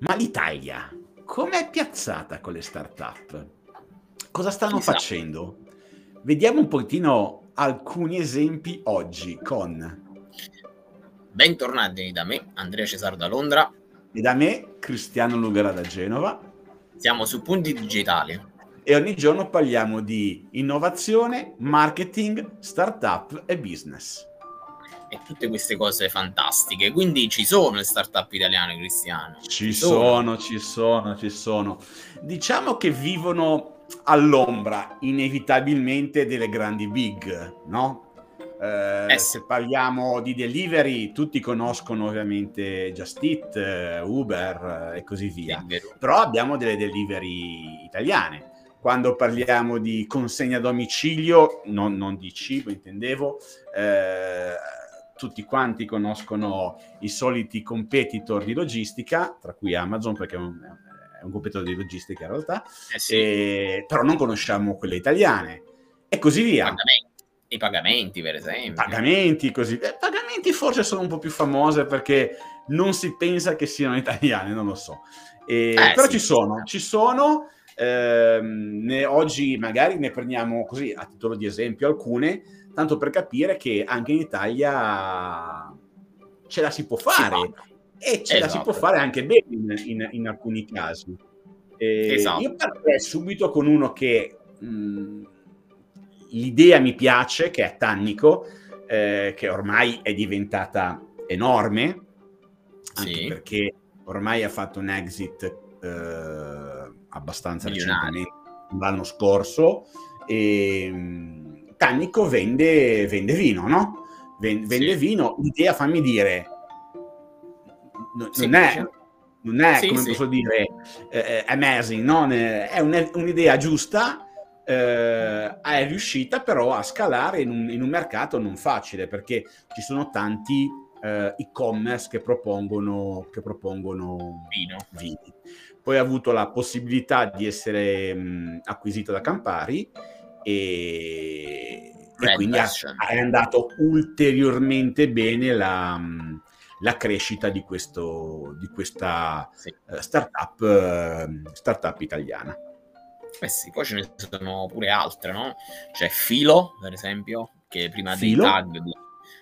Ma l'Italia com'è piazzata con le start-up? Cosa stanno Chissà. facendo? Vediamo un pochettino alcuni esempi oggi con... Bentornati da me, Andrea Cesaro da Londra. E da me, Cristiano Lugara da Genova. Siamo su Punti Digitali. E ogni giorno parliamo di innovazione, marketing, startup e business e tutte queste cose fantastiche. Quindi ci sono le start-up italiane, Cristiano. Ci, ci sono. sono, ci sono, ci sono. Diciamo che vivono all'ombra inevitabilmente delle grandi big, no? Eh, eh Se parliamo di delivery, tutti conoscono ovviamente Just Eat, eh, Uber eh, e così via. Però abbiamo delle delivery italiane. Quando parliamo di consegna a domicilio, non, non di cibo, intendevo, eh, tutti quanti conoscono i soliti competitor di logistica, tra cui Amazon, perché è un, è un competitor di logistica in realtà, eh sì. e, però non conosciamo quelle italiane e così via. Pagamenti. I pagamenti, per esempio. Pagamenti, così. Eh, pagamenti forse sono un po' più famose perché non si pensa che siano italiane, non lo so. E, eh, però sì, ci sono, ci sono. Ehm, ne, oggi magari ne prendiamo così a titolo di esempio alcune tanto per capire che anche in Italia ce la si può fare e ce esatto. la si può esatto. fare anche bene in, in, in alcuni casi. Eh, esatto. Io partirei subito con uno che mh, l'idea mi piace, che è Tannico, eh, che ormai è diventata enorme, anche sì. perché ormai ha fatto un exit eh, abbastanza recentemente, l'anno scorso, e Tannico vende, vende vino, no? Vende, sì. vino, l'idea, fammi dire, non, sì, è, non è sì, come posso dire, eh, amazing, no? è un, un'idea giusta, eh, è riuscita però a scalare in un, in un, mercato non facile perché ci sono tanti eh, e-commerce che propongono, che propongono vino. vini. Poi ha avuto la possibilità di essere mh, acquisito da Campari e, e quindi ha, è andato ulteriormente bene la, la crescita di, questo, di questa sì. uh, startup, uh, startup italiana. Eh sì, poi ce ne sono pure altre, no? C'è Filo, per esempio, che prima Filo? dei tag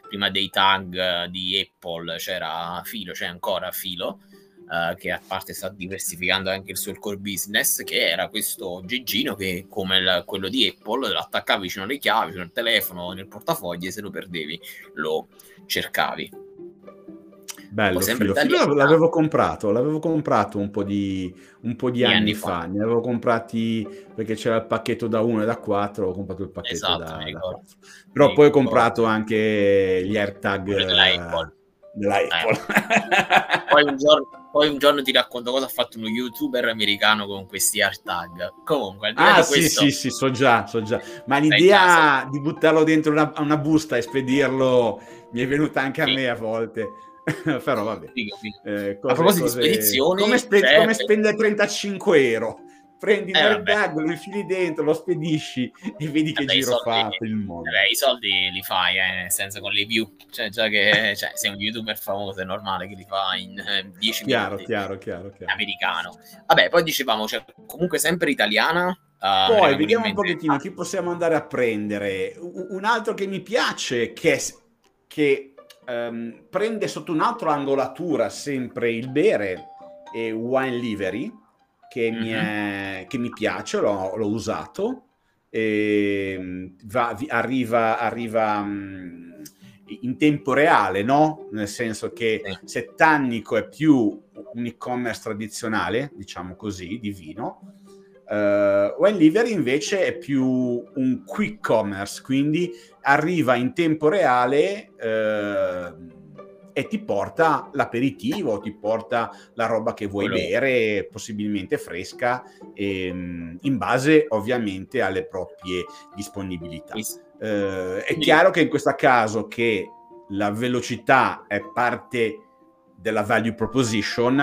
prima dei tag di Apple c'era Filo, c'è ancora Filo, Uh, che a parte sta diversificando anche il suo core business, che era questo geggino che, come il, quello di Apple, lo attaccavi vicino alle chiavi, vicino al telefono, nel portafoglio, e se lo perdevi lo cercavi. Bello, filo. Filo l'avevo comprato, l'avevo comprato un po' di, un po di anni, anni, fa. fa. Ne avevo comprati perché c'era il pacchetto da 1 e da 4, ho comprato il pacchetto esatto, da, da 4. Però mi poi ho comprato anche gli AirTag dell'Apple. dell'Apple. Eh. poi un giorno poi un giorno ti racconto cosa ha fatto uno youtuber americano con questi hashtag. Comunque, ah, sì, questo... sì, sì, so già, so già. Ma l'idea di buttarlo dentro una, una, busta e spedirlo mi è venuta anche a me a volte. Però vabbè. Eh, cose, a proposito cose... di spedizioni, come, spe- cioè... come spendere 35 euro? Prendi eh, il tag, lo infili dentro, lo spedisci e vedi che vabbè, giro soldi, fa per il mondo. Vabbè, i soldi li fai, eh, nel senso con le view, cioè già che cioè, sei un youtuber famoso, è normale che li fai in eh, 10 chiaro, minuti. Chiaro, chiaro, chiaro. Americano. Vabbè, poi dicevamo, cioè, comunque sempre italiana. Uh, poi vediamo un pochettino chi possiamo andare a prendere. Un altro che mi piace, che, che um, prende sotto un'altra angolatura sempre il bere, è Wine Livery che, mm-hmm. mi, è, che mi piace, l'ho, l'ho usato, e va, arriva, arriva um, in tempo reale, no? Nel senso che se Tannico è più un e-commerce tradizionale, diciamo così, di vino, uh, Wine invece è più un quick commerce, quindi arriva in tempo reale uh, e ti porta l'aperitivo, ti porta la roba che vuoi Quello. bere, possibilmente fresca, ehm, in base ovviamente alle proprie disponibilità. Eh, è chiaro che in questo caso che la velocità è parte della value proposition,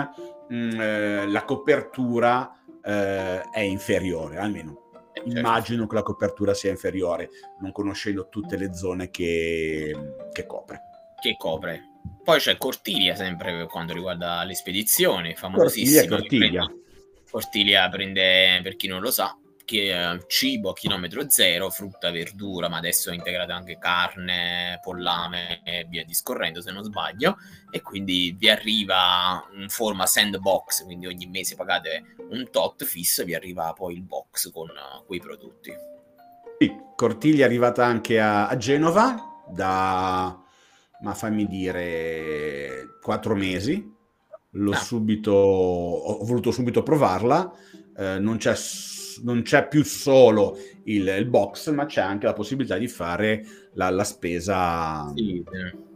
mh, mm, eh, la copertura eh, è inferiore, almeno eh, certo. immagino che la copertura sia inferiore, non conoscendo tutte le zone che, che copre. Che copre, Poi c'è Cortiglia, sempre per quanto riguarda le spedizioni, famosissima. Cortiglia, Cortiglia. Cortiglia prende, per chi non lo sa, che eh, cibo a chilometro zero, frutta, verdura, ma adesso è integrata anche carne, pollame e via discorrendo se non sbaglio, e quindi vi arriva in forma sandbox, quindi ogni mese pagate un tot fisso, vi arriva poi il box con uh, quei prodotti. Sì, Cortiglia è arrivata anche a, a Genova da, ma fammi dire, quattro mesi. L'ho ah. subito, ho voluto subito provarla. Eh, non c'è non c'è più solo il, il, box, ma c'è anche la possibilità di fare la, la spesa sì,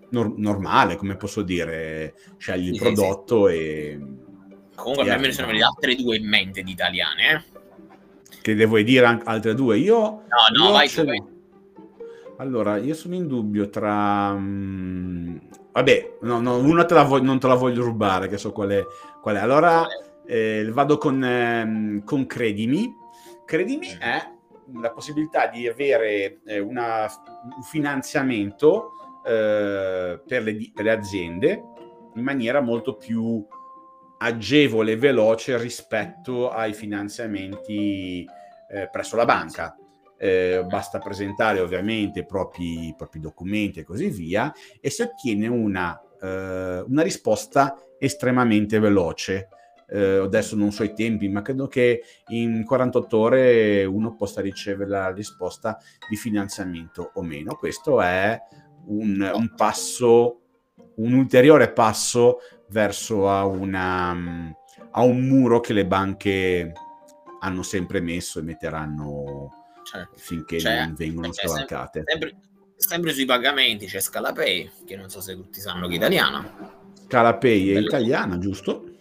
nor- normale, come posso dire, scegli sì, il prodotto sì, e... Comunque e a me ne sono venute altre due in mente di italiane, eh? Che devo dire altre due? Io... No, no, io vai, vai. Allora, io sono in dubbio tra... Um... Vabbè, no, no, una te voglio, non te la voglio rubare, che so qual è. Qual è. Allora, eh, vado con, eh, con Credimi, Credimi è la possibilità di avere eh, una, un finanziamento eh, per, le, per, le, aziende in maniera molto più agevole e veloce rispetto ai finanziamenti eh, presso la banca. Eh, basta presentare ovviamente i propri, i propri, documenti e così via e si ottiene una, eh, una risposta estremamente veloce eh, adesso non so i tempi, ma credo che in 48 ore uno possa ricevere la risposta di finanziamento o meno. Questo è un, un passo, un ulteriore passo verso a, una, a un muro che le banche hanno sempre messo e metteranno certo. finché cioè, non vengono scavalcate. Sempre, sempre, sui pagamenti c'è Scalapay, che non so se tutti sanno che è italiana. Scalapay è italiana, giusto?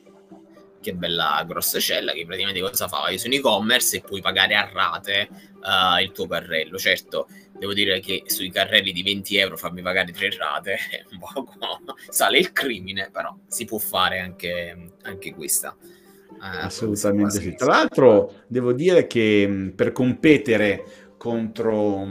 che bella grossacella che praticamente cosa fa? Vai su un e-commerce e puoi pagare a rate uh, il tuo carrello. Certo, devo dire che sui carrelli di 20 euro farmi pagare tre rate è un po' sale il crimine, però si può fare anche, anche questa. Uh, Assolutamente sì. Tra l'altro devo dire che per competere contro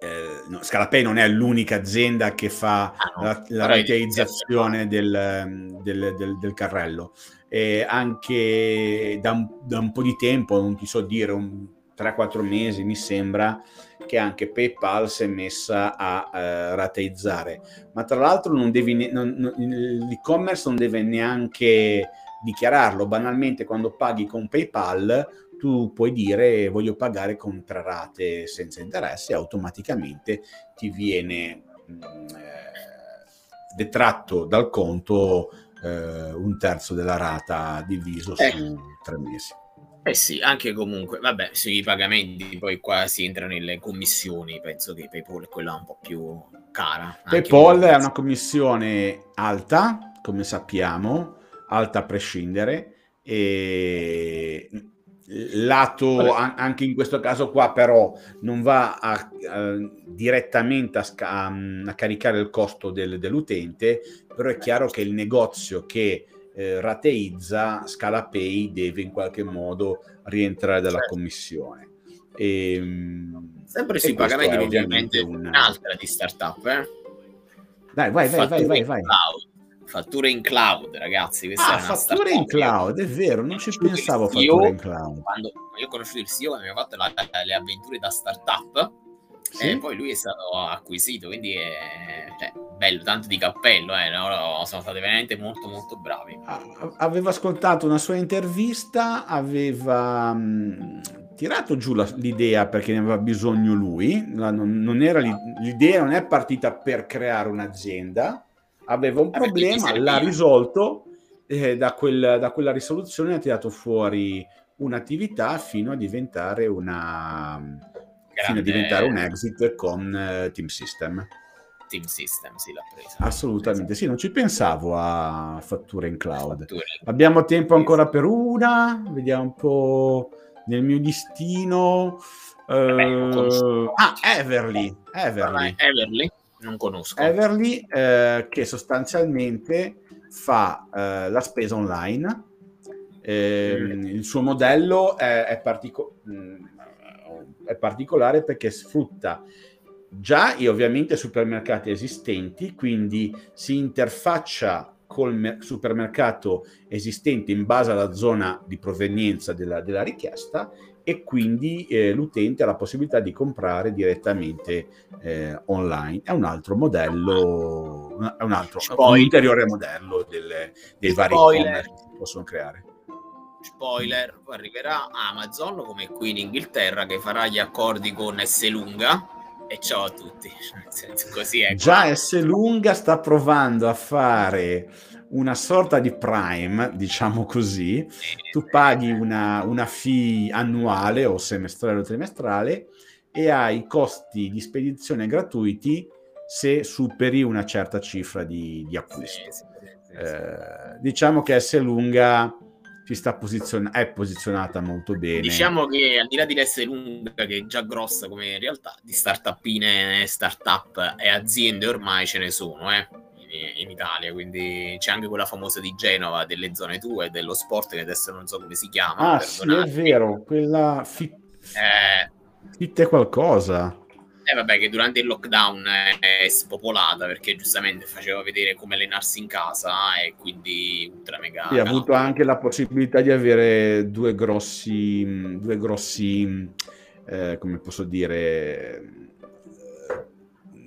eh, no, Scalapay non è l'unica azienda che fa ah, no, la, la rateizzazione del, del, del, del, carrello. E anche da un, da un, po' di tempo, non ti so dire, un 3-4 mesi mi sembra, che anche PayPal si è messa a uh, rateizzare. Ma tra l'altro non devi ne- non, non, l'e-commerce non deve neanche dichiararlo. Banalmente quando paghi con PayPal tu puoi dire voglio pagare con tre rate senza interessi, automaticamente ti viene mm, eh, detratto dal conto eh, un terzo della rata diviso eh. su tre mesi. Eh sì, anche comunque, vabbè, sui pagamenti poi qua si entra nelle commissioni, penso che PayPal è quella un po' più cara. PayPal è una commissione alta, come sappiamo, alta a prescindere, e lato anche in questo caso qua però non va a, a, direttamente a, a, caricare il costo del, dell'utente però è chiaro che il negozio che eh, rateizza Scalapay deve in qualche modo rientrare dalla certo. commissione e, ehm, sempre sui pagamenti ovviamente un'altra di startup eh? dai vai vai vai vai, vai. Cloud fatture in cloud, ragazzi. Questa ah, fatture in cloud, è vero, non ci pensavo fatture in cloud. Quando io ho conosciuto il CEO ha fatto la, le avventure da startup sì? e poi lui è stato acquisito, quindi è cioè, bello, tanto di cappello, eh, no? sono stati veramente molto molto bravi. Avevo ascoltato una sua intervista, aveva mh, tirato giù la, l'idea perché ne aveva bisogno lui, la, non, non era, l'idea non è partita per creare un'azienda, aveva un problema, l'ha risolto, eh, da, quel, da, quella risoluzione ha tirato fuori un'attività fino a diventare una Grande... fino a diventare un exit con uh, Team System. Team System sì, l'ha presa. Assolutamente sì, non ci pensavo a fatture in cloud. Fatture. Abbiamo tempo ancora per una, vediamo un po' nel mio listino. Uh, ah, Everly. Everly. Everly non conosco. Everly eh, che sostanzialmente fa eh, la spesa online. Eh, mm. Il suo modello è, è, partico- mm, è, particolare perché sfrutta già e ovviamente supermercati esistenti, quindi si interfaccia col supermercato esistente in base alla zona di provenienza della, della richiesta e quindi eh, l'utente ha la possibilità di comprare direttamente eh, online. È un altro modello, è un altro un ulteriore modello delle, dei vari e-commerce che si possono creare. Spoiler, arriverà Amazon come qui in Inghilterra che farà gli accordi con S lunga e ciao a tutti. Senso, così è. Già S lunga sta provando a fare una sorta di prime, diciamo così, tu paghi una, una fee annuale o semestrale o trimestrale e hai costi di spedizione gratuiti se superi una certa cifra di, di acquisto. Sì, sì, sì, eh, diciamo che S lunga si sta posizion- è posizionata molto bene. Diciamo che al di là di essere lunga, che è già grossa come realtà, di startupine, startup e aziende ormai ce ne sono, eh in Italia, quindi c'è anche quella famosa di Genova, delle zone tue, dello sport, che adesso non so come si chiama. Ah, sì, è vero, quella fit, eh, fit è qualcosa. Eh vabbè, che durante il lockdown è spopolata perché giustamente faceva vedere come allenarsi in casa e quindi ultra mega. Sì, ha avuto anche la possibilità di avere due grossi, due grossi, eh, come posso dire,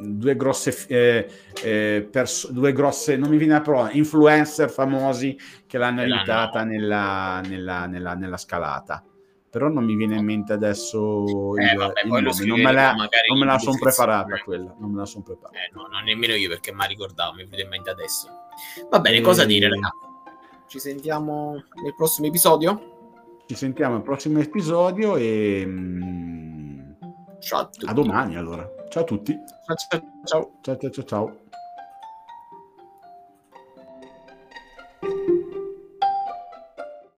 due grosse, eh, eh, perso- due grosse, non mi viene la parola, influencer famosi che l'hanno aiutata nella, nella, nella, nella, scalata. Però non mi viene in mente adesso eh, il, vabbè, il nome. non me la, non me la sono preparata quella, non me la sono preparata. Eh, no, non nemmeno io perché mi ricordavo, mi viene in mente adesso. Va bene, e... cosa dire ragazzi? Ci sentiamo nel prossimo episodio? Ci sentiamo nel prossimo episodio e... Mm, ciao a tutti. A domani allora. Ciao a tutti. Ciao ciao ciao. Ciao ciao ciao.